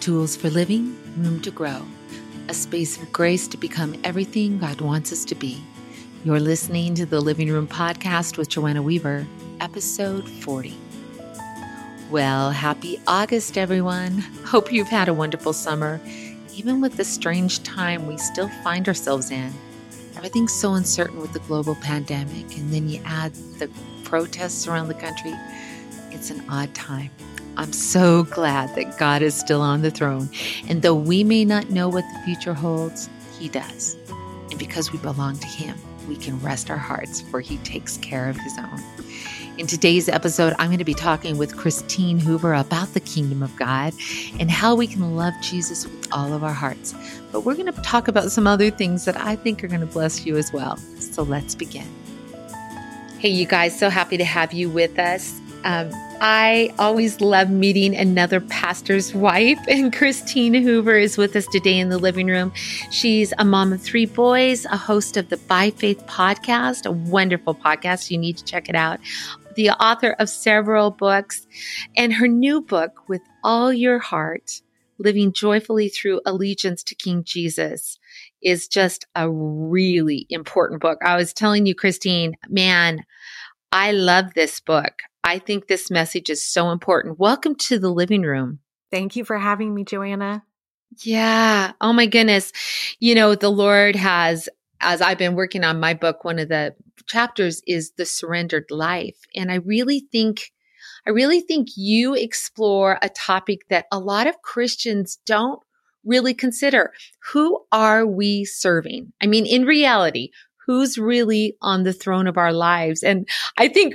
Tools for living, room to grow. A space of grace to become everything God wants us to be. You're listening to the Living Room Podcast with Joanna Weaver, episode 40. Well, happy August, everyone. Hope you've had a wonderful summer. Even with the strange time we still find ourselves in, everything's so uncertain with the global pandemic, and then you add the protests around the country. It's an odd time. I'm so glad that God is still on the throne. And though we may not know what the future holds, He does. And because we belong to Him, we can rest our hearts, for He takes care of His own. In today's episode, I'm going to be talking with Christine Hoover about the kingdom of God and how we can love Jesus with all of our hearts. But we're going to talk about some other things that I think are going to bless you as well. So let's begin. Hey, you guys, so happy to have you with us. Um, I always love meeting another pastor's wife, and Christine Hoover is with us today in the living room. She's a mom of three boys, a host of the By Faith podcast, a wonderful podcast. You need to check it out. The author of several books, and her new book, With All Your Heart Living Joyfully Through Allegiance to King Jesus, is just a really important book. I was telling you, Christine, man, I love this book. I think this message is so important. Welcome to the living room. Thank you for having me, Joanna. Yeah. Oh my goodness. You know, the Lord has, as I've been working on my book, one of the chapters is the surrendered life. And I really think, I really think you explore a topic that a lot of Christians don't really consider. Who are we serving? I mean, in reality, who's really on the throne of our lives? And I think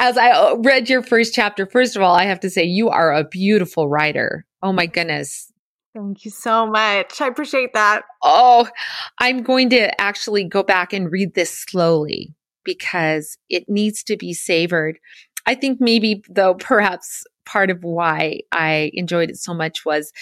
as I uh, read your first chapter, first of all, I have to say you are a beautiful writer. Oh my goodness. Thank you so much. I appreciate that. Oh, I'm going to actually go back and read this slowly because it needs to be savored. I think maybe though perhaps part of why I enjoyed it so much was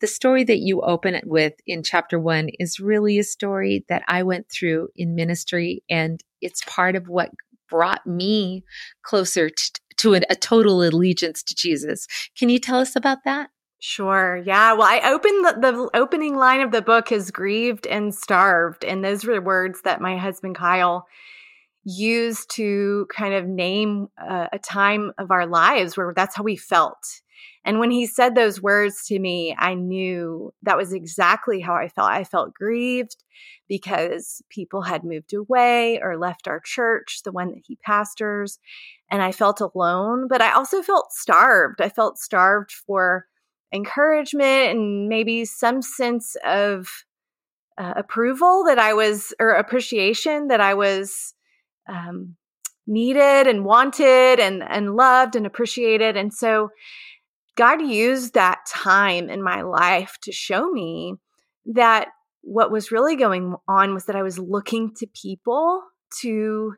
the story that you open it with in chapter one is really a story that I went through in ministry and it's part of what brought me closer to, to a, a total allegiance to Jesus. Can you tell us about that? Sure. Yeah. Well, I opened the, the, opening line of the book is grieved and starved. And those were words that my husband Kyle used to kind of name uh, a time of our lives where that's how we felt. And when he said those words to me, I knew that was exactly how I felt. I felt grieved because people had moved away or left our church, the one that he pastors, and I felt alone, but I also felt starved. I felt starved for encouragement and maybe some sense of uh, approval that I was, or appreciation that I was um, needed and wanted and, and loved and appreciated. And so, God used that time in my life to show me that what was really going on was that I was looking to people to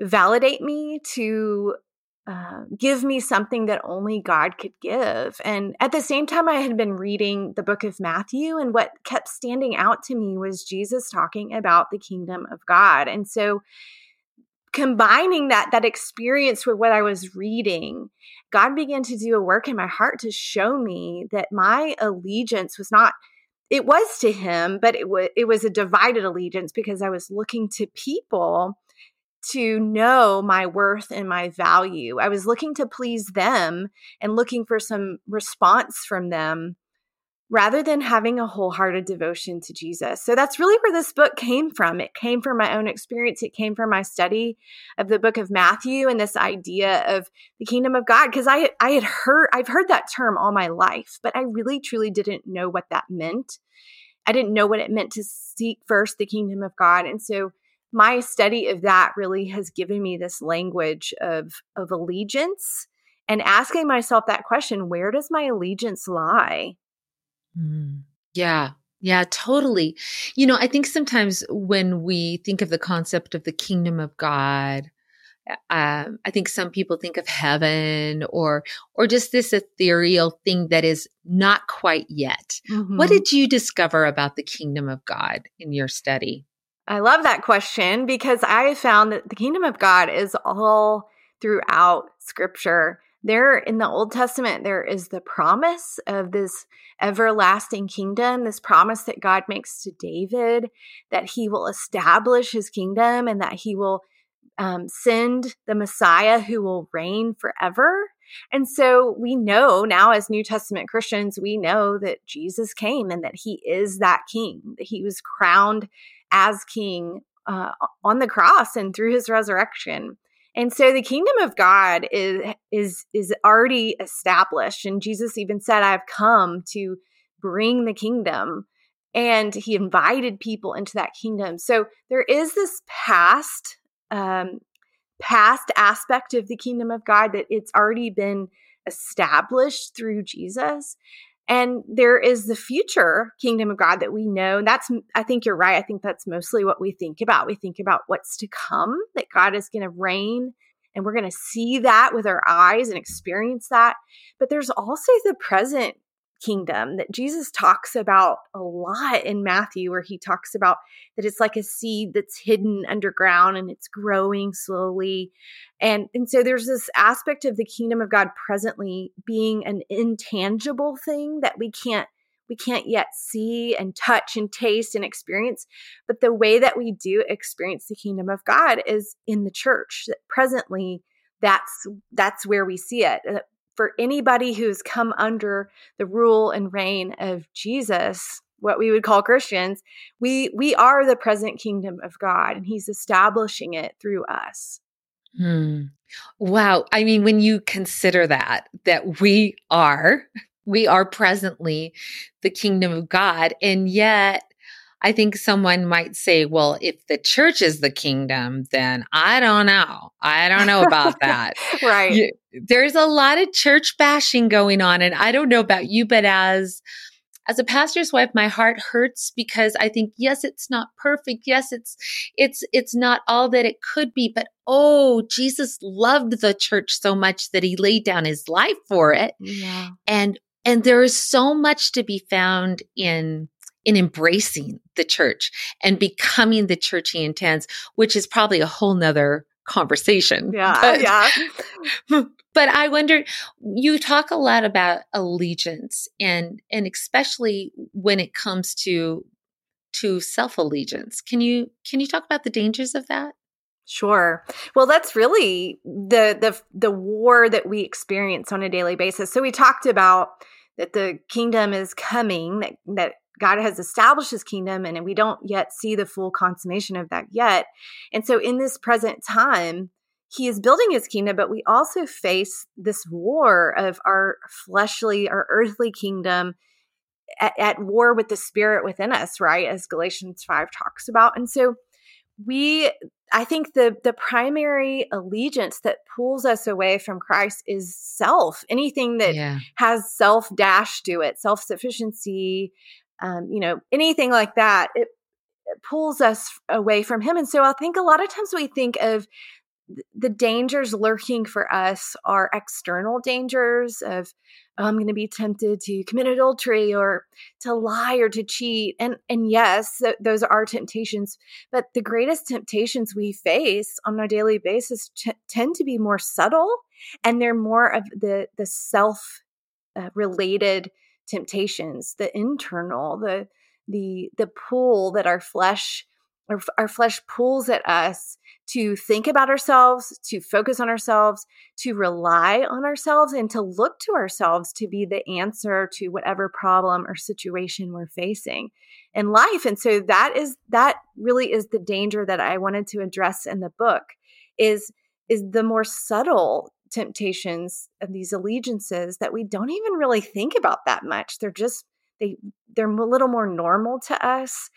validate me, to uh, give me something that only God could give. And at the same time, I had been reading the book of Matthew, and what kept standing out to me was Jesus talking about the kingdom of God. And so, combining that that experience with what I was reading God began to do a work in my heart to show me that my allegiance was not it was to him, but it was it was a divided allegiance because I was looking to people to know my worth and my value. I was looking to please them and looking for some response from them rather than having a wholehearted devotion to Jesus. So that's really where this book came from. It came from my own experience, it came from my study of the book of Matthew and this idea of the kingdom of God because I I had heard I've heard that term all my life, but I really truly didn't know what that meant. I didn't know what it meant to seek first the kingdom of God. And so my study of that really has given me this language of of allegiance and asking myself that question, where does my allegiance lie? Mm. Yeah. Yeah, totally. You know, I think sometimes when we think of the concept of the kingdom of God, uh, I think some people think of heaven or or just this ethereal thing that is not quite yet. Mm-hmm. What did you discover about the kingdom of God in your study? I love that question because I found that the kingdom of God is all throughout scripture there in the Old Testament, there is the promise of this everlasting kingdom, this promise that God makes to David that he will establish his kingdom and that he will um, send the Messiah who will reign forever. And so we know now, as New Testament Christians, we know that Jesus came and that he is that king, that he was crowned as king uh, on the cross and through his resurrection. And so the kingdom of God is is is already established and Jesus even said I've come to bring the kingdom and he invited people into that kingdom. So there is this past um past aspect of the kingdom of God that it's already been established through Jesus. And there is the future kingdom of God that we know. And that's, I think you're right. I think that's mostly what we think about. We think about what's to come, that God is going to reign and we're going to see that with our eyes and experience that. But there's also the present kingdom that Jesus talks about a lot in Matthew, where he talks about that it's like a seed that's hidden underground and it's growing slowly. And, and so there's this aspect of the kingdom of God presently being an intangible thing that we can't we can't yet see and touch and taste and experience but the way that we do experience the kingdom of god is in the church that presently that's that's where we see it uh, for anybody who's come under the rule and reign of Jesus, what we would call Christians, we we are the present kingdom of God and he's establishing it through us. Hmm. Wow. I mean, when you consider that, that we are, we are presently the kingdom of God, and yet I think someone might say, well, if the church is the kingdom, then I don't know. I don't know about that. right. You, there's a lot of church bashing going on. And I don't know about you, but as, as a pastor's wife, my heart hurts because I think, yes, it's not perfect. Yes, it's, it's, it's not all that it could be, but oh, Jesus loved the church so much that he laid down his life for it. Yeah. And, and there is so much to be found in, in embracing the church and becoming the church he intends, which is probably a whole nother conversation. Yeah. But, yeah. but I wonder, you talk a lot about allegiance and, and especially when it comes to, to self allegiance. Can you, can you talk about the dangers of that? Sure. Well, that's really the the the war that we experience on a daily basis. So we talked about that the kingdom is coming, that that God has established his kingdom and we don't yet see the full consummation of that yet. And so in this present time, he is building his kingdom, but we also face this war of our fleshly, our earthly kingdom at, at war with the spirit within us, right? As Galatians 5 talks about. And so we I think the the primary allegiance that pulls us away from Christ is self. Anything that yeah. has self dash to it, self sufficiency, um, you know, anything like that, it, it pulls us away from Him. And so I think a lot of times we think of the dangers lurking for us are external dangers of oh, I'm going to be tempted to commit adultery or to lie or to cheat and and yes th- those are temptations but the greatest temptations we face on a daily basis t- tend to be more subtle and they're more of the the self uh, related temptations, the internal, the the the pull that our flesh our, our flesh pulls at us to think about ourselves, to focus on ourselves, to rely on ourselves, and to look to ourselves to be the answer to whatever problem or situation we're facing in life. And so that is that really is the danger that I wanted to address in the book is is the more subtle temptations and these allegiances that we don't even really think about that much. They're just they they're a little more normal to us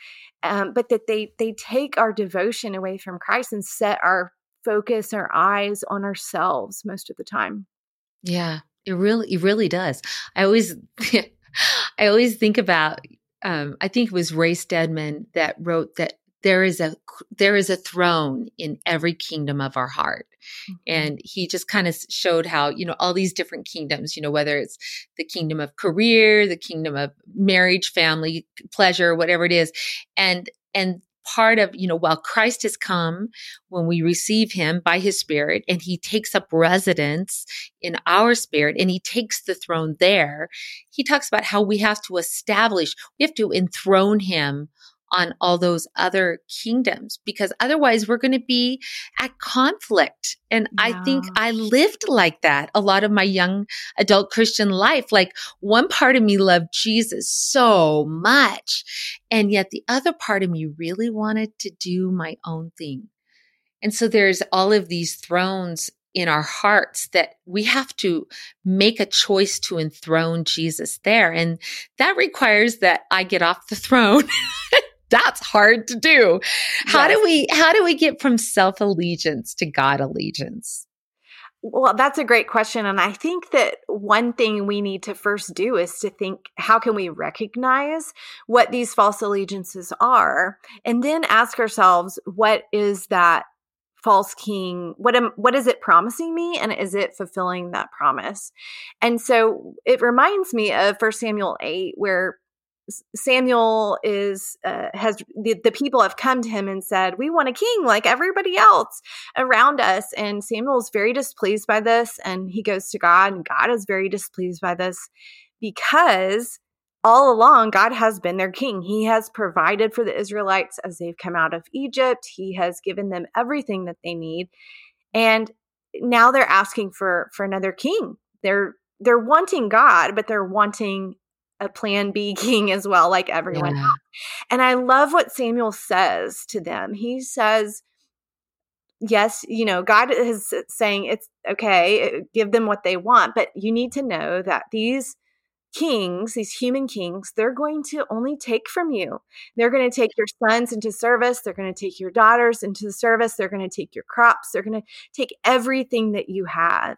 um, but that they they take our devotion away from christ and set our focus our eyes on ourselves most of the time. Yeah it really it really does. I always i always think about um, i think it was ray stedman that wrote that there is a there is a throne in every kingdom of our heart mm-hmm. and he just kind of showed how you know all these different kingdoms you know whether it's the kingdom of career the kingdom of marriage family pleasure whatever it is and and part of, you know, while Christ has come, when we receive him by his spirit and he takes up residence in our spirit and he takes the throne there, he talks about how we have to establish, we have to enthrone him on all those other kingdoms because otherwise we're going to be at conflict. And. I think I lived like that a lot of my young adult Christian life. Like one part of me loved Jesus so much. And yet the other part of me really wanted to do my own thing. And so there's all of these thrones in our hearts that we have to make a choice to enthrone Jesus there. And that requires that I get off the throne that's hard to do. How yes. do we how do we get from self-allegiance to God allegiance? Well, that's a great question. And I think that one thing we need to first do is to think how can we recognize what these false allegiances are? And then ask ourselves, what is that false king? What am, what is it promising me? And is it fulfilling that promise? And so it reminds me of First Samuel 8, where Samuel is uh, has the, the people have come to him and said, "We want a king like everybody else around us." And Samuel is very displeased by this, and he goes to God, and God is very displeased by this because all along God has been their king. He has provided for the Israelites as they've come out of Egypt. He has given them everything that they need, and now they're asking for for another king. They're they're wanting God, but they're wanting a plan B king as well, like everyone yeah. And I love what Samuel says to them. He says, Yes, you know, God is saying it's okay, uh, give them what they want, but you need to know that these kings, these human kings, they're going to only take from you. They're going to take your sons into service. They're going to take your daughters into the service. They're going to take your crops. They're going to take everything that you have.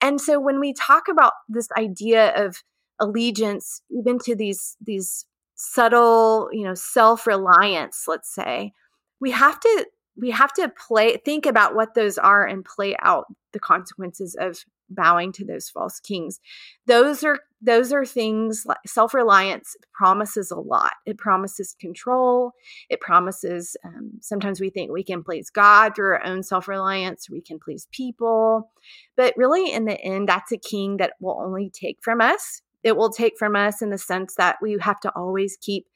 And so when we talk about this idea of allegiance even to these these subtle you know self-reliance let's say we have to we have to play think about what those are and play out the consequences of bowing to those false kings. Those are those are things like self-reliance promises a lot. It promises control. It promises um, sometimes we think we can please god through our own self-reliance. We can please people. But really in the end that's a king that will only take from us it will take from us in the sense that we have to always keep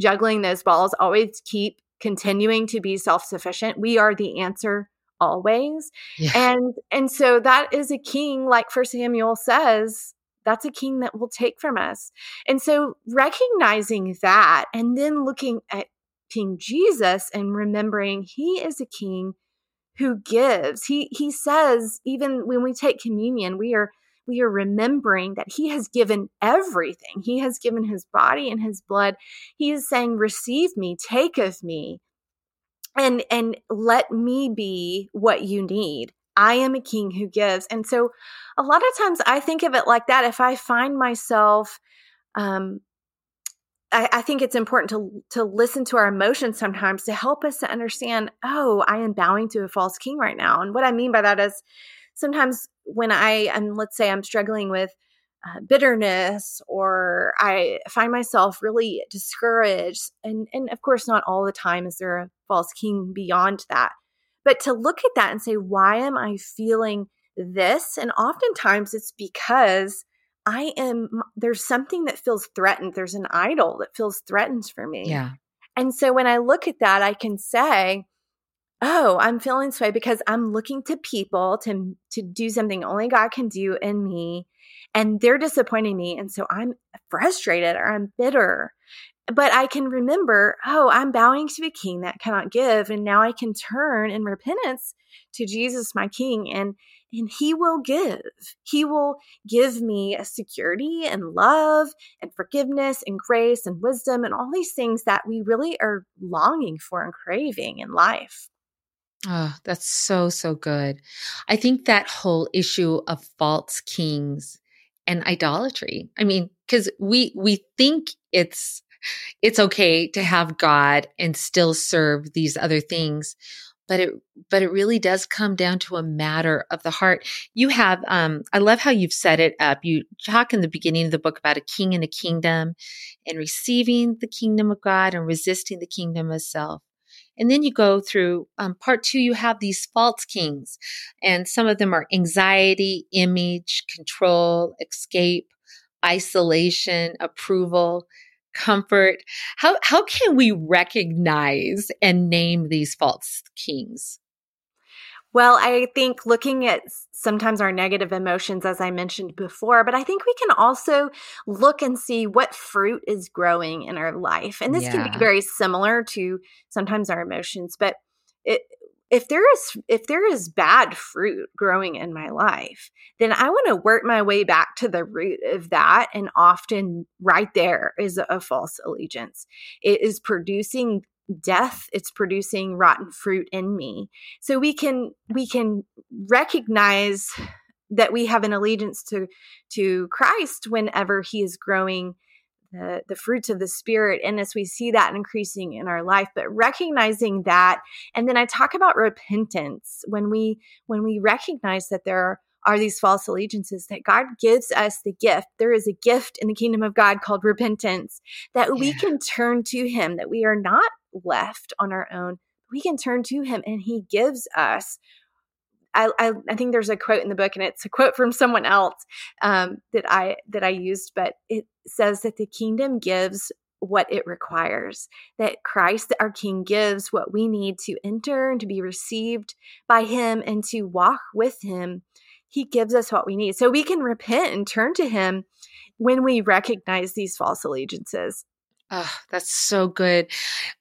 juggling those balls, always keep continuing to be self-sufficient. We are the answer always. Yeah. And and so that is a king like first Samuel says, that's a king that will take from us. And so recognizing that and then looking at King Jesus and remembering he is a king who gives. He he says even when we take communion, we are we are remembering that he has given everything. He has given his body and his blood. He is saying, receive me, take of me, and, and let me be what you need. I am a king who gives. And so a lot of times I think of it like that. If I find myself, um, I, I, think it's important to to listen to our emotions sometimes to help us to understand. Oh, I am bowing to a false king right now, and what I mean by that is sometimes when I am, let's say, I'm struggling with uh, bitterness or I find myself really discouraged, and and of course, not all the time is there a false king beyond that, but to look at that and say, why am I feeling this? And oftentimes, it's because I am there's something that feels threatened. There's an idol that feels threatened for me. Yeah. And so when I look at that, I can say, oh, I'm feeling this way because I'm looking to people to to do something only God can do in me and they're disappointing me and so I'm frustrated or I'm bitter. But I can remember, oh, I'm bowing to a king that cannot give and now I can turn in repentance to Jesus my king and and he will give. He will give me a security and love and forgiveness and grace and wisdom and all these things that we really are longing for and craving in life. Oh, that's so, so good. I think that whole issue of false kings and idolatry. I mean, because we we think it's it's okay to have God and still serve these other things, but it but it really does come down to a matter of the heart. You have um I love how you've set it up. You talk in the beginning of the book about a king and a kingdom and receiving the kingdom of God and resisting the kingdom of self. And then you go through um, part two, you have these false kings, and some of them are anxiety, image, control, escape, isolation, approval, comfort. How, how can we recognize and name these false kings? Well, I think looking at sometimes our negative emotions, as I mentioned before, but I think we can also look and see what fruit is growing in our life. And this yeah. can be very similar to sometimes our emotions, but it, if there is if there is bad fruit growing in my life then i want to work my way back to the root of that and often right there is a, a false allegiance it is producing death it's producing rotten fruit in me so we can we can recognize that we have an allegiance to to Christ whenever he is growing the, the fruits of the spirit in us we see that increasing in our life but recognizing that and then i talk about repentance when we when we recognize that there are are these false allegiances that God gives us the gift. There is a gift in the kingdom of God called repentance that yeah. we can turn to Him, that we are not left on our own. We can turn to Him and He gives us. I, I, I think there's a quote in the book, and it's a quote from someone else um, that I that I used, but it says that the kingdom gives what it requires. That Christ, our King, gives what we need to enter and to be received by Him and to walk with Him he gives us what we need. So we can repent and turn to Him when we recognize these false allegiances. Oh, that's so good.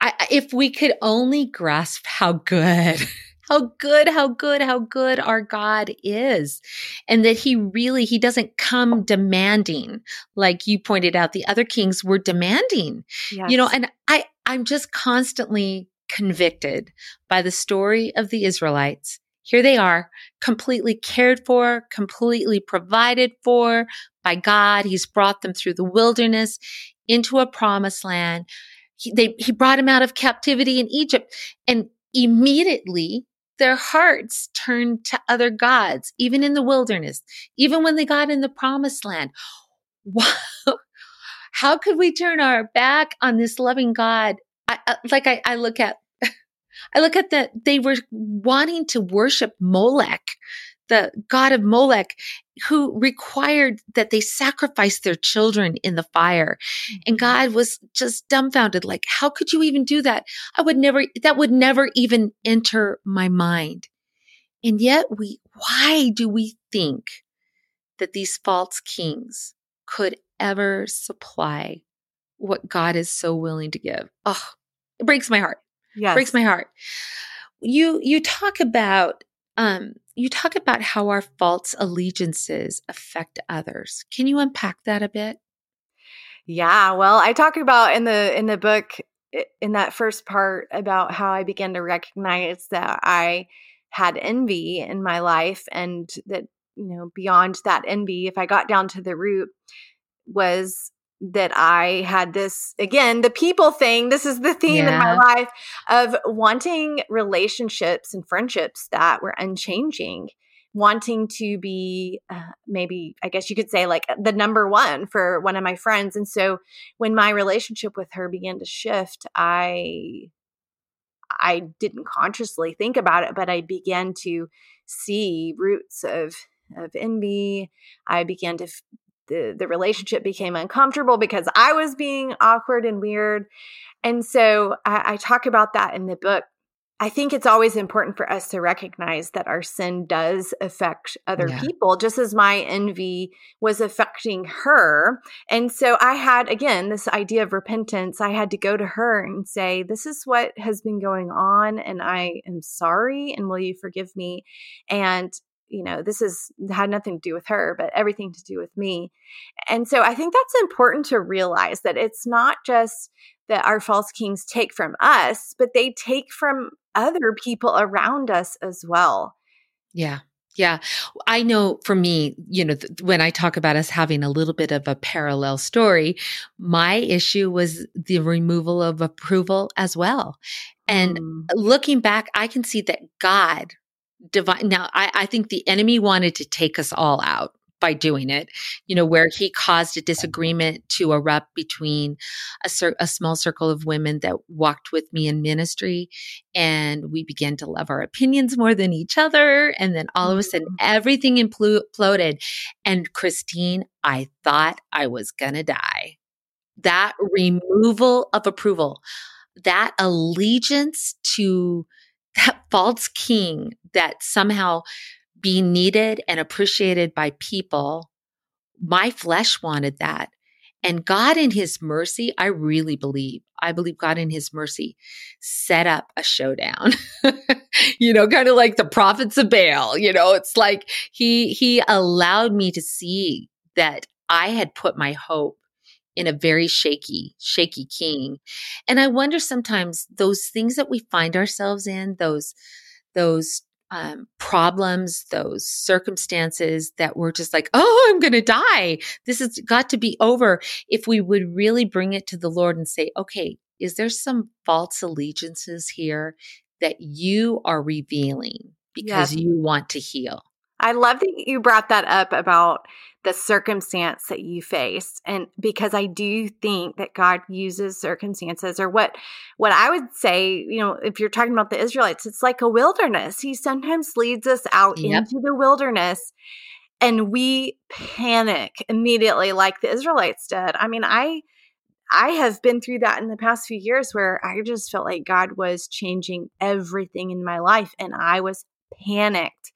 I, if we could only grasp how good, how good, how good, how good our God is. And that he really, he doesn't come demanding. Like you pointed out, the other kings were demanding, yes. you know, and I, I'm just constantly convicted by the story of the Israelites here they are, completely cared for, completely provided for by God. He's brought them through the wilderness into a promised land. He, they, he brought him out of captivity in Egypt and immediately their hearts turned to other gods, even in the wilderness, even when they got in the promised land. Wow. How could we turn our back on this loving God? I, like I, I look at I look at that they were wanting to worship Molech, the god of Molech, who required that they sacrifice their children in the fire. And mm-hmm. God was just dumbfounded. Like, how could you even do that? I would never, that would never even enter my mind. And yet we, why do we think that these false kings could ever supply what God is so willing to give? Oh, it breaks my heart. Yes. Breaks my heart. You you talk about um you talk about how our false allegiances affect others. Can you unpack that a bit? Yeah, well, I talk about in the in the book in that first part about how I began to recognize that I had envy in my life and that you know beyond that envy if I got down to the root was that I had this again, the people thing. This is the theme yeah. in my life of wanting relationships and friendships that were unchanging, wanting to be uh, maybe, I guess you could say, like the number one for one of my friends. And so when my relationship with her began to shift, I. I didn't consciously think about it, but I began to see roots of of envy. I began to the the relationship became uncomfortable because I was being awkward and weird. And so I, I talk about that in the book. I think it's always important for us to recognize that our sin does affect other yeah. people, just as my envy was affecting her. And so I had, again, this idea of repentance. I had to go to her and say, This is what has been going on, and I am sorry, and will you forgive me? And you know this is had nothing to do with her but everything to do with me and so i think that's important to realize that it's not just that our false kings take from us but they take from other people around us as well yeah yeah. I know for me, you know, th- when I talk about us having a little bit of a parallel story, my issue was the removal of approval as well. And mm. looking back, I can see that God divine. Now, I, I think the enemy wanted to take us all out. by doing it, you know, where he caused a disagreement to erupt between a, cir- a small circle of women that walked with me in ministry. And we began to love our opinions more than each other. And then all of a sudden, mm-hmm. everything imploded. And Christine, I thought I was going to die. That removal of approval, that allegiance to that false king that somehow be needed and appreciated by people. My flesh wanted that. And God in his mercy, I really believe, I believe God in his mercy set up a showdown. you know, kind of like the prophets of Baal, you know, it's like he he allowed me to see that I had put my hope in a very shaky, shaky king. And I wonder sometimes those things that we find ourselves in, those those um, problems, those circumstances that we're just like, oh, I'm going to die. This has got to be over. If we would really bring it to the Lord and say, okay, is there some false allegiances here that you are revealing because yes. you want to heal? I love that you brought that up about the circumstance that you face and because I do think that God uses circumstances or what what I would say, you know, if you're talking about the Israelites, it's like a wilderness. He sometimes leads us out yep. into the wilderness and we panic immediately like the Israelites did. I mean, I I have been through that in the past few years where I just felt like God was changing everything in my life and I was panicked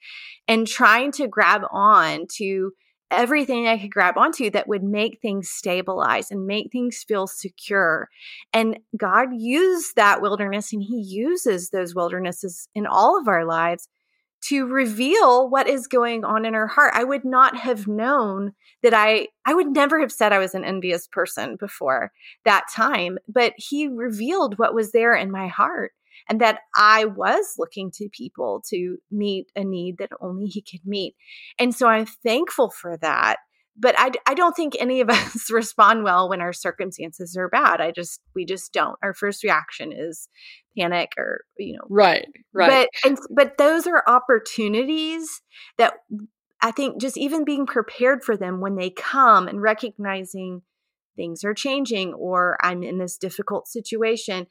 and trying to grab on to everything I could grab onto that would make things stabilize and make things feel secure. And God used that wilderness and He uses those wildernesses in all of our lives to reveal what is going on in our heart. I would not have known that I I would never have said I was an envious person before that time, but he revealed what was there in my heart and that I was looking to people to meet a need that only he could meet. And so I'm thankful for that. But I, I don't think any of us respond well when our circumstances are bad. I just, we just don't. Our first reaction is panic or, you know. Right, right. But, and, but those are opportunities that I think just even being prepared for them when they come and recognizing things are changing or I'm in this difficult situation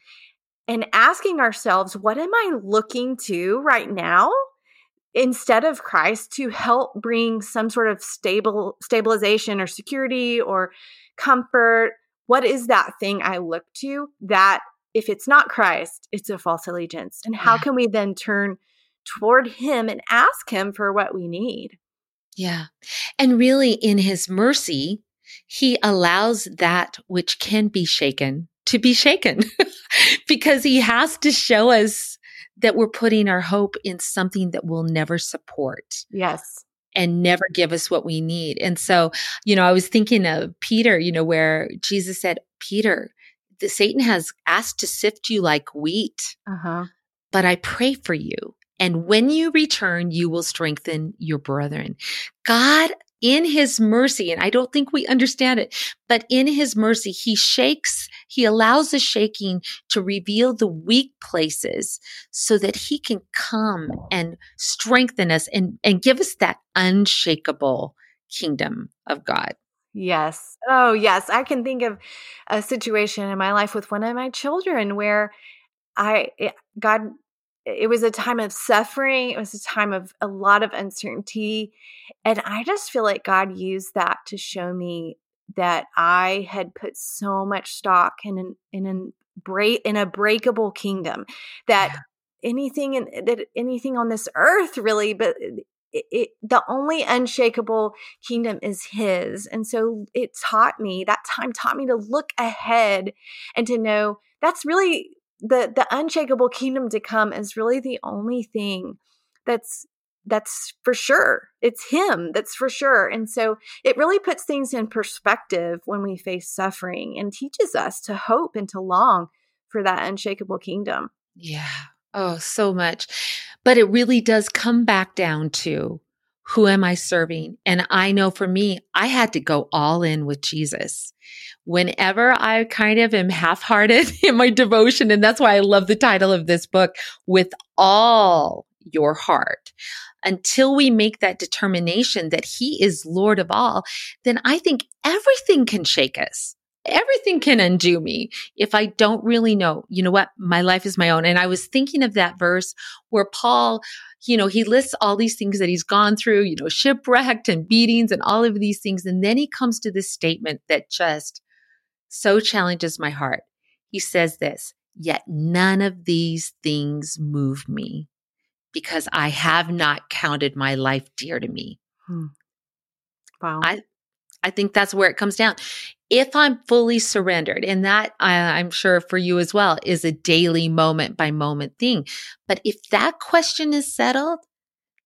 and asking ourselves, what am I looking to right now? instead of Christ to help bring some sort of stable stabilization or security or comfort. What is that thing I look to that if it's not Christ it's a false allegiance? And how can we then turn toward him and ask him for what we need? Yeah. And really in his mercy he allows that which can be shaken to be shaken because he has to show us that we're putting our hope in something that will never support. Yes. And never give us what we need. And so, you know, I was thinking of Peter, you know, where Jesus said, Peter, the Satan has asked to sift you like wheat. Uh-huh. But I pray for you. And when you return, you will strengthen your brethren. God in his mercy, and I don't think we understand it, but in his mercy, he shakes, he allows the shaking to reveal the weak places so that he can come and strengthen us and, and give us that unshakable kingdom of God. Yes. Oh, yes. I can think of a situation in my life with one of my children where I, eh, God it was a time of suffering. It was a time of a lot of uncertainty. And I just feel like God used that to show me that I had put so much stock in an, in an break in a breakable kingdom that yeah. anything in that anything on this earth really but it, it, the only unshakable kingdom is his and so it taught me that time taught me to look ahead and to know that's really the the unshakable kingdom to come is really the only thing that's that's for sure it's him that's for sure and so it really puts things in perspective when we face suffering and teaches us to hope and to long for that unshakable kingdom yeah oh so much but it really does come back down to who am I serving? And I know for me, I had to go all in with Jesus. Whenever I kind of am half hearted in my devotion, and that's why I love the title of this book, with all your heart. Until we make that determination that he is Lord of all, then I think everything can shake us. Everything can undo me if I don't really know, you know what, my life is my own. And I was thinking of that verse where Paul, you know, he lists all these things that he's gone through, you know, shipwrecked and beatings and all of these things. And then he comes to this statement that just so challenges my heart. He says this, yet none of these things move me because I have not counted my life dear to me. Hmm. Wow. I, I think that's where it comes down. If I'm fully surrendered, and that I'm sure for you as well is a daily moment by moment thing. But if that question is settled,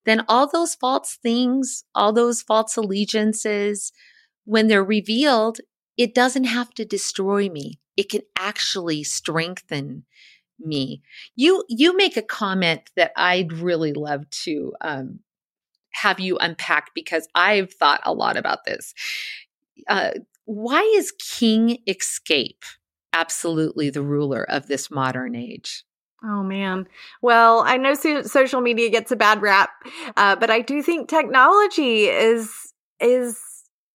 then all those false things, all those false allegiances, when they're revealed, it doesn't have to destroy me. It can actually strengthen me. You you make a comment that I'd really love to um, have you unpack because I've thought a lot about this. Uh, why is King Escape absolutely the ruler of this modern age? Oh man. Well, I know so- social media gets a bad rap, uh, but I do think technology is is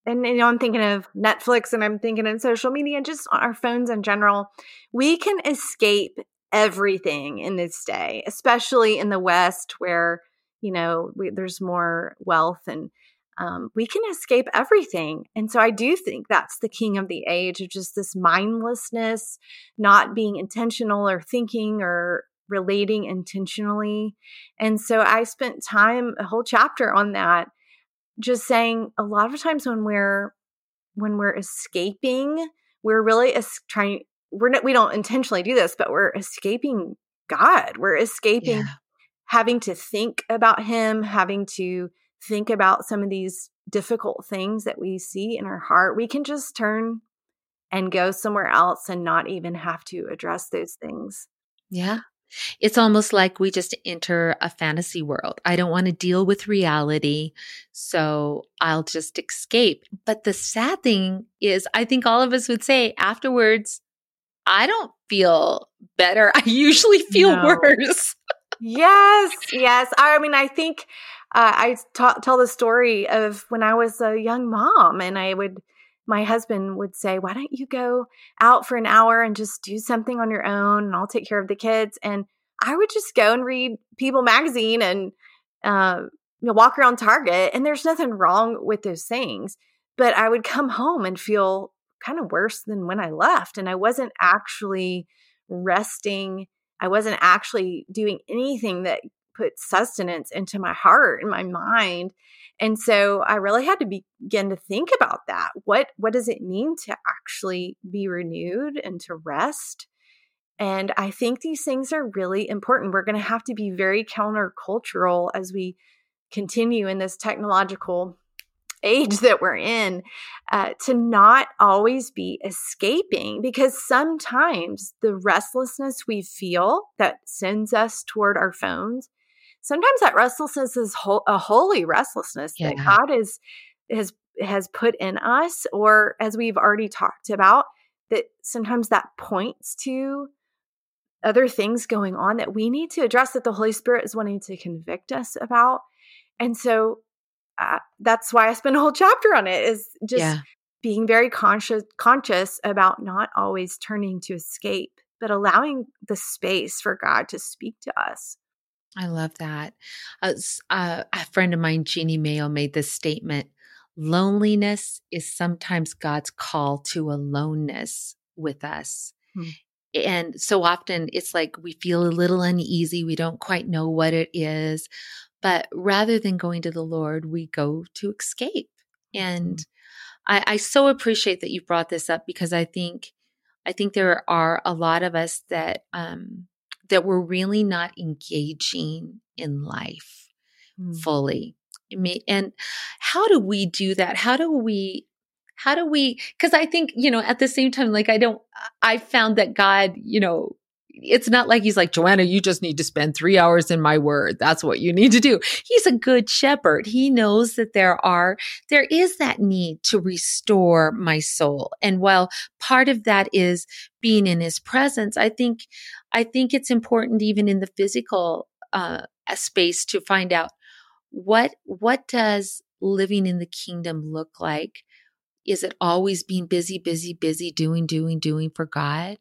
and you know i'm thinking of netflix and i'm thinking of social media and just our phones in general we can escape everything in this day especially in the west where you know we, there's more wealth and um, we can escape everything. And so i do think that's the king of the age of just this mindlessness not being intentional or thinking or relating intentionally. And so i spent time a whole chapter on that just saying a lot of times when we're when we're escaping we're really es- trying we're not we don't intentionally do this but we're escaping god we're escaping yeah. having to think about him having to think about some of these difficult things that we see in our heart we can just turn and go somewhere else and not even have to address those things yeah it's almost like we just enter a fantasy world. I don't want to deal with reality, so I'll just escape. But the sad thing is, I think all of us would say afterwards, I don't feel better. I usually feel no. worse. yes, yes. I mean, I think uh, I ta- tell the story of when I was a young mom and I would my husband would say, Why don't you go out for an hour and just do something on your own and I'll take care of the kids? And I would just go and read People magazine and uh, you know, walk around Target. And there's nothing wrong with those things. But I would come home and feel kind of worse than when I left. And I wasn't actually resting. I wasn't actually doing anything that put sustenance into my heart and my mind. And so I really had to begin to think about that. What what does it mean to actually be renewed and to rest? And I think these things are really important. We're going to have to be very countercultural as we continue in this technological age that we're in uh, to not always be escaping because sometimes the restlessness we feel that sends us toward our phones sometimes that restlessness is ho- a holy restlessness yeah. that God is has has put in us, or as we've already talked about, that sometimes that points to other things going on that we need to address that the Holy Spirit is wanting to convict us about. And so uh, that's why I spent a whole chapter on it is just yeah. being very conscious conscious about not always turning to escape, but allowing the space for God to speak to us. I love that. Uh, uh, a friend of mine, Jeannie Mayo, made this statement loneliness is sometimes God's call to aloneness with us. Hmm. And so often it's like we feel a little uneasy. We don't quite know what it is. But rather than going to the Lord, we go to escape. And mm-hmm. I, I so appreciate that you brought this up because I think I think there are a lot of us that um, that we're really not engaging in life mm. fully. And how do we do that? How do we how do we because i think you know at the same time like i don't i found that god you know it's not like he's like joanna you just need to spend three hours in my word that's what you need to do he's a good shepherd he knows that there are there is that need to restore my soul and while part of that is being in his presence i think I think it's important even in the physical uh, space to find out what what does living in the kingdom look like? Is it always being busy, busy, busy, doing, doing, doing for God?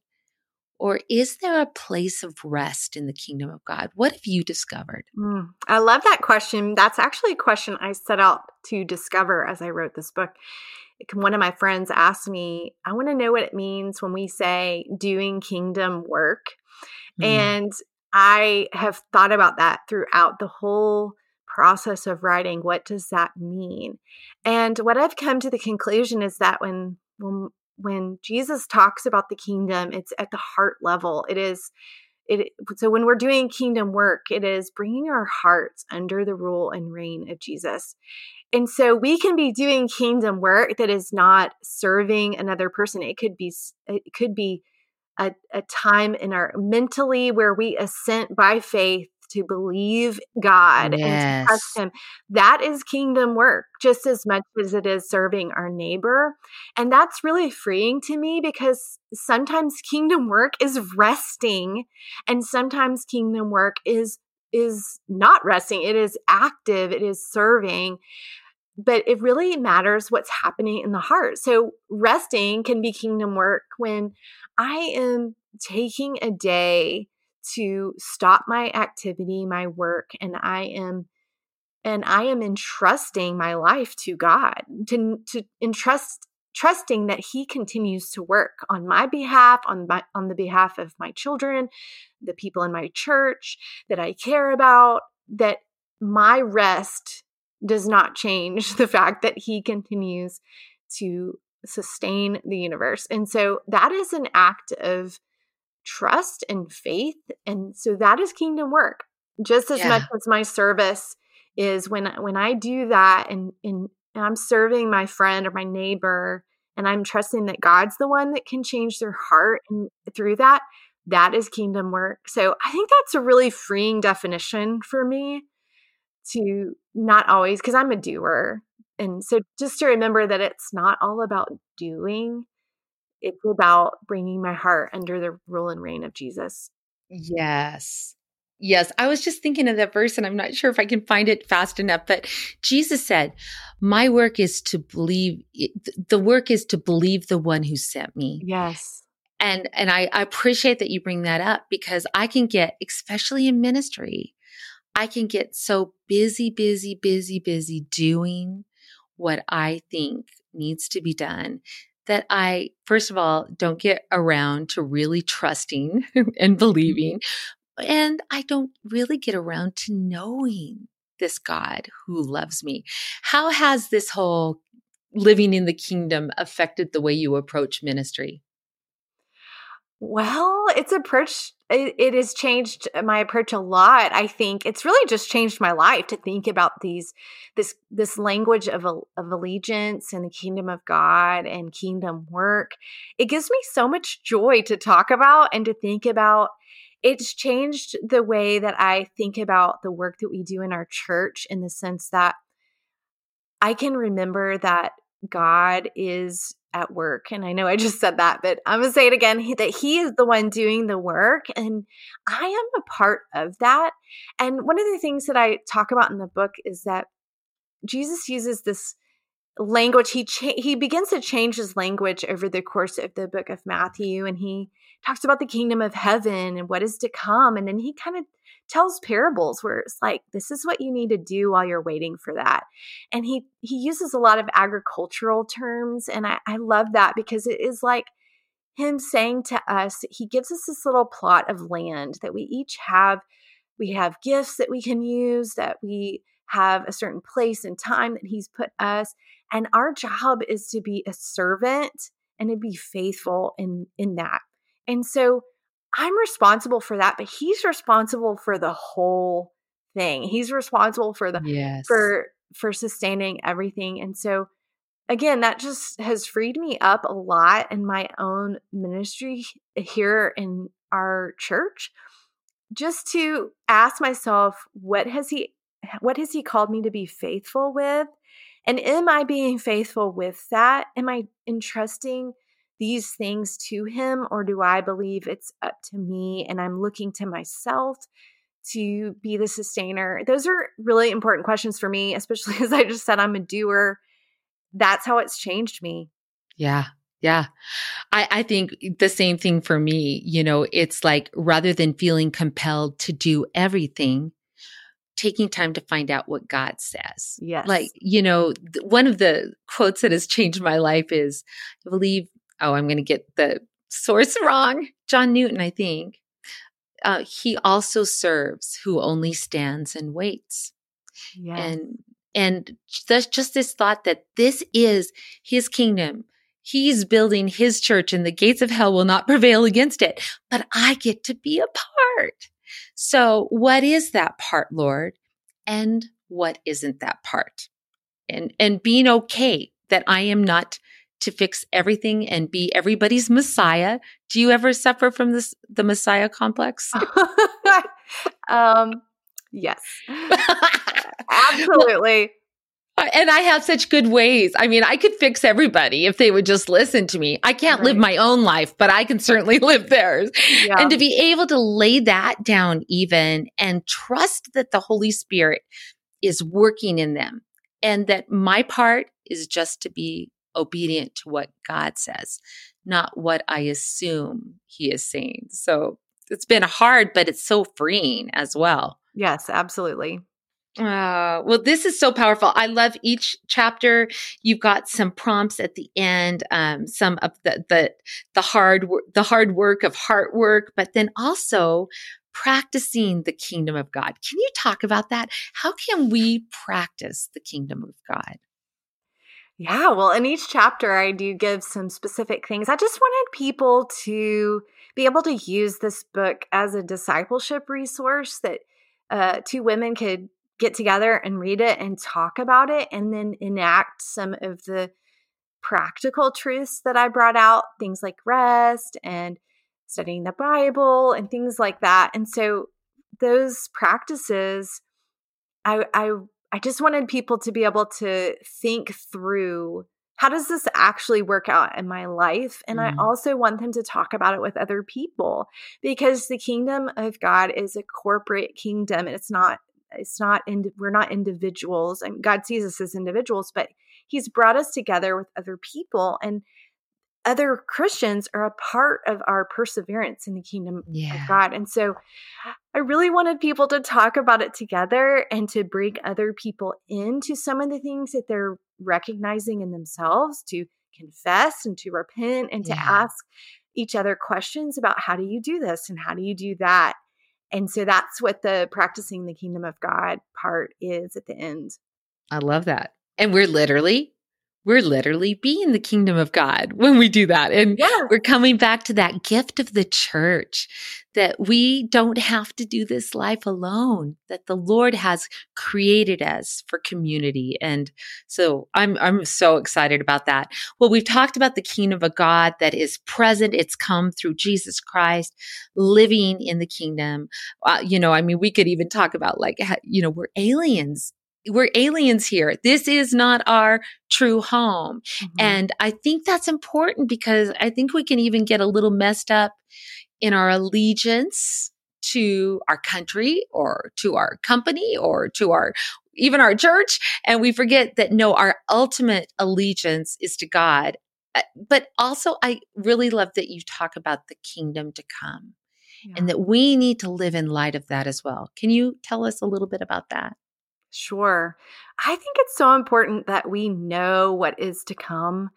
Or is there a place of rest in the kingdom of God? What have you discovered? Mm, I love that question. That's actually a question I set out to discover as I wrote this book. One of my friends asked me, I want to know what it means when we say doing kingdom work. Mm. And I have thought about that throughout the whole process of writing. What does that mean? And what I've come to the conclusion is that when when when Jesus talks about the kingdom, it's at the heart level. It is it so when we're doing kingdom work, it is bringing our hearts under the rule and reign of Jesus. And so we can be doing kingdom work that is not serving another person. It could be it could be a, a time in our mentally where we assent by faith to believe God yes. and to trust Him. That is kingdom work just as much as it is serving our neighbor. And that's really freeing to me because sometimes kingdom work is resting and sometimes kingdom work is is not resting it is active it is serving but it really matters what's happening in the heart. So, resting can be kingdom work when I am taking a day to stop my activity, my work, and I am and I am entrusting my life to God, to to entrust trusting that he continues to work on my behalf on my on the behalf of my children the people in my church that i care about that my rest does not change the fact that he continues to sustain the universe. And so that is an act of trust and faith. And so that is kingdom work. Just as yeah. much as my service is when when I do that and, and I'm serving my friend or my neighbor and I'm trusting that God's the one that can change their heart and through that, that is kingdom work. So I think that's a really freeing definition for me to not always because I'm a doer. And so just to remember that it's not all about doing, it's about bringing my heart under the rule and reign of Jesus. Yes. Yes, I was just thinking of that verse and I'm not sure if I can find it fast enough, but Jesus said, My work is to believe, eh, the work is to believe the one who sent me. Yes. And, and I, I appreciate that you bring that up because I can get, especially in ministry, I can get so busy, busy, busy, busy doing what I think needs to be done that I, first of all, don't get around to really trusting and mm-hmm. believing. And I don't really get around to knowing this God who loves me. How has this whole living in the kingdom affected the way you approach ministry? Well, it's approach it, it has changed my approach a lot. I think it's really just changed my life to think about these this this language of of allegiance and the kingdom of God and kingdom work. It gives me so much joy to talk about and to think about. It's changed the way that I think about the work that we do in our church in the sense that I can remember that God is at work. And I know I just said that, but I'm going to say it again that He is the one doing the work. And I am a part of that. And one of the things that I talk about in the book is that Jesus uses this language he cha- he begins to change his language over the course of the book of Matthew and he talks about the kingdom of heaven and what is to come and then he kind of tells parables where it's like this is what you need to do while you're waiting for that. And he he uses a lot of agricultural terms and I, I love that because it is like him saying to us he gives us this little plot of land that we each have. We have gifts that we can use that we have a certain place and time that he's put us and our job is to be a servant and to be faithful in in that. And so I'm responsible for that, but he's responsible for the whole thing. He's responsible for the yes. for for sustaining everything. And so again, that just has freed me up a lot in my own ministry here in our church just to ask myself what has he what has he called me to be faithful with? And am I being faithful with that? Am I entrusting these things to him or do I believe it's up to me and I'm looking to myself to be the sustainer? Those are really important questions for me, especially as I just said I'm a doer. That's how it's changed me. Yeah. Yeah. I, I think the same thing for me. You know, it's like rather than feeling compelled to do everything, taking time to find out what God says. Yes. Like, you know, th- one of the quotes that has changed my life is I believe, oh, I'm going to get the source wrong. John Newton, I think. Uh, he also serves who only stands and waits. Yes. And and that's just this thought that this is his kingdom. He's building his church and the gates of hell will not prevail against it, but I get to be a part. So what is that part, Lord? And what isn't that part? And, and being okay that I am not to fix everything and be everybody's Messiah. Do you ever suffer from this, the Messiah complex? um, yes, absolutely and I have such good ways. I mean, I could fix everybody if they would just listen to me. I can't right. live my own life, but I can certainly live theirs. Yeah. And to be able to lay that down even and trust that the Holy Spirit is working in them and that my part is just to be obedient to what God says, not what I assume he is saying. So it's been hard, but it's so freeing as well. Yes, absolutely. Uh, well, this is so powerful. I love each chapter. You've got some prompts at the end, um, some of the, the, the hard, the hard work of heart work, but then also practicing the kingdom of God. Can you talk about that? How can we practice the kingdom of God? Yeah, well, in each chapter, I do give some specific things. I just wanted people to be able to use this book as a discipleship resource that uh, two women could get together and read it and talk about it and then enact some of the practical truths that I brought out, things like rest and studying the Bible and things like that. And so those practices I I I just wanted people to be able to think through how does this actually work out in my life? And mm. I also want them to talk about it with other people because the kingdom of God is a corporate kingdom and it's not it's not in, we're not individuals and god sees us as individuals but he's brought us together with other people and other christians are a part of our perseverance in the kingdom yeah. of god and so i really wanted people to talk about it together and to bring other people into some of the things that they're recognizing in themselves to confess and to repent and to yeah. ask each other questions about how do you do this and how do you do that and so that's what the practicing the kingdom of God part is at the end. I love that. And we're literally we're literally being the kingdom of God when we do that. And yeah. we're coming back to that gift of the church that we don't have to do this life alone, that the Lord has created us for community. And so I'm, I'm so excited about that. Well, we've talked about the kingdom of a God that is present. It's come through Jesus Christ living in the kingdom. Uh, you know, I mean, we could even talk about like, you know, we're aliens we're aliens here. This is not our true home. Mm-hmm. And I think that's important because I think we can even get a little messed up in our allegiance to our country or to our company or to our even our church and we forget that no our ultimate allegiance is to God uh, but also I really love that you talk about the kingdom to come yeah. and that we need to live in light of that as well can you tell us a little bit about that Sure. I think it's so important that we know what is to come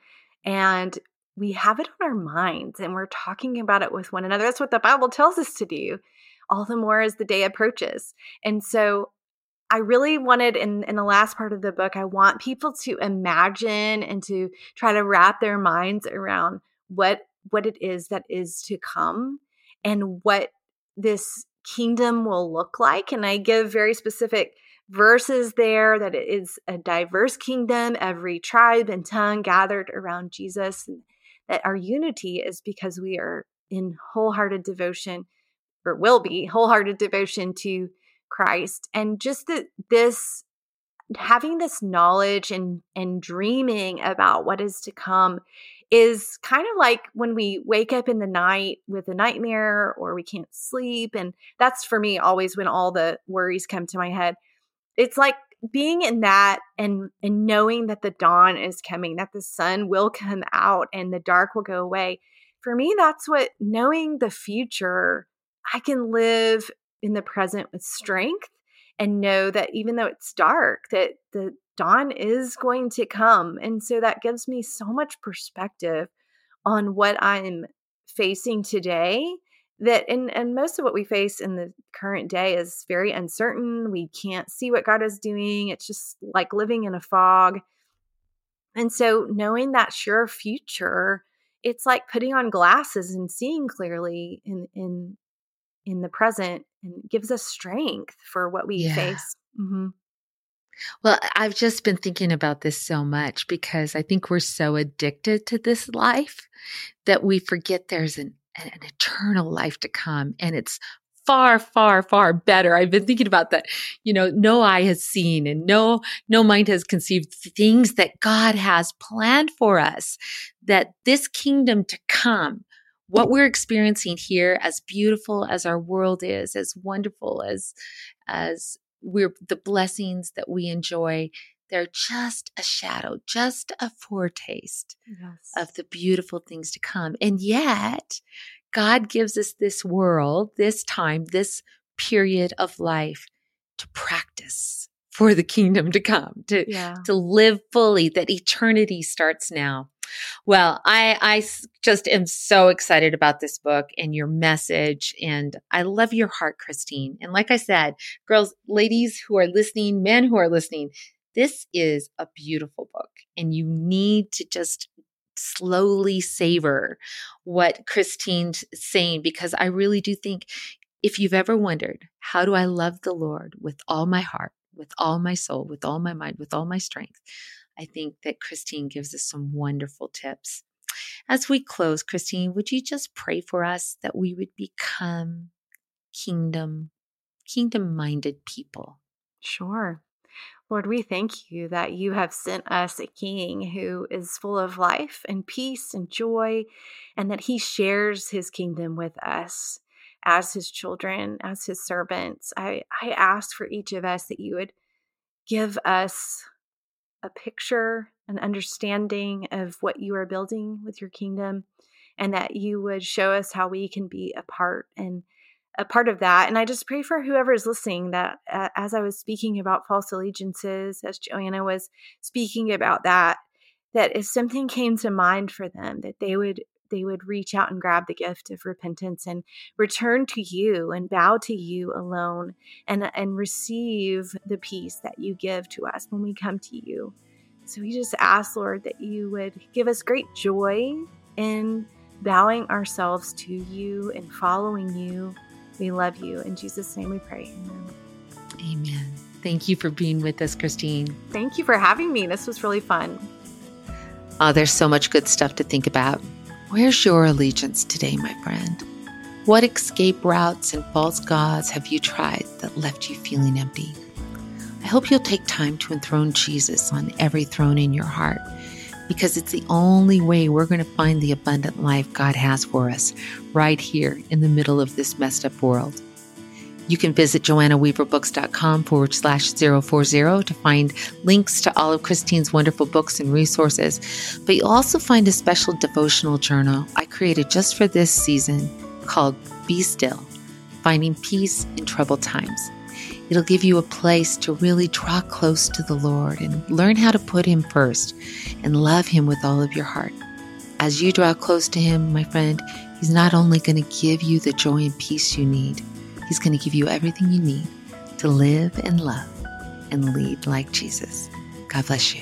and we have it on our minds and we're talking about it with one another. That's what the Bible tells us to do, all the more as the day approaches. And so I really wanted in, in the last part of the book, I want people to imagine and to try to wrap their minds around what what it is that is to come and what this kingdom will look like. And I give very specific verses there that it is a diverse kingdom, every tribe and tongue gathered around Jesus, and that our unity is because we are in wholehearted devotion, or will be wholehearted devotion to Christ. And just that this having this knowledge and and dreaming about what is to come is kind of like when we wake up in the night with a nightmare or we can't sleep. And that's for me always when all the worries come to my head. It's like being in that and and knowing that the dawn is coming, that the sun will come out and the dark will go away. For me, that's what knowing the future, I can live in the present with strength and know that even though it's dark, that the dawn is going to come. And so that gives me so much perspective on what I'm facing today that and and most of what we face in the current day is very uncertain we can't see what god is doing it's just like living in a fog and so knowing that sure future it's like putting on glasses and seeing clearly in in in the present and gives us strength for what we yeah. face mm-hmm. Well, I've just been thinking about this so much because I think we're so addicted to this life that we forget there's an, an eternal life to come and it's far, far, far better. I've been thinking about that. You know, no eye has seen and no, no mind has conceived things that God has planned for us, that this kingdom to come, what we're experiencing here, as beautiful as our world is, as wonderful as, as we're the blessings that we enjoy they're just a shadow just a foretaste yes. of the beautiful things to come and yet god gives us this world this time this period of life to practice for the kingdom to come to yeah. to live fully that eternity starts now well, I, I just am so excited about this book and your message. And I love your heart, Christine. And like I said, girls, ladies who are listening, men who are listening, this is a beautiful book. And you need to just slowly savor what Christine's saying because I really do think if you've ever wondered, how do I love the Lord with all my heart, with all my soul, with all my mind, with all my strength? I think that Christine gives us some wonderful tips. As we close, Christine, would you just pray for us that we would become kingdom, kingdom minded people? Sure. Lord, we thank you that you have sent us a king who is full of life and peace and joy, and that he shares his kingdom with us as his children, as his servants. I, I ask for each of us that you would give us a picture, an understanding of what you are building with your kingdom, and that you would show us how we can be a part and a part of that. And I just pray for whoever is listening that uh, as I was speaking about false allegiances, as Joanna was speaking about that, that if something came to mind for them, that they would they would reach out and grab the gift of repentance and return to you and bow to you alone and, and receive the peace that you give to us when we come to you. So we just ask, Lord, that you would give us great joy in bowing ourselves to you and following you. We love you. In Jesus' name we pray. Amen. Amen. Thank you for being with us, Christine. Thank you for having me. This was really fun. Oh, there's so much good stuff to think about. Where's your allegiance today, my friend? What escape routes and false gods have you tried that left you feeling empty? I hope you'll take time to enthrone Jesus on every throne in your heart because it's the only way we're going to find the abundant life God has for us right here in the middle of this messed up world. You can visit joannaweaverbooks.com forward slash 040 to find links to all of Christine's wonderful books and resources. But you'll also find a special devotional journal I created just for this season called Be Still Finding Peace in Troubled Times. It'll give you a place to really draw close to the Lord and learn how to put Him first and love Him with all of your heart. As you draw close to Him, my friend, He's not only going to give you the joy and peace you need, He's going to give you everything you need to live and love and lead like Jesus. God bless you.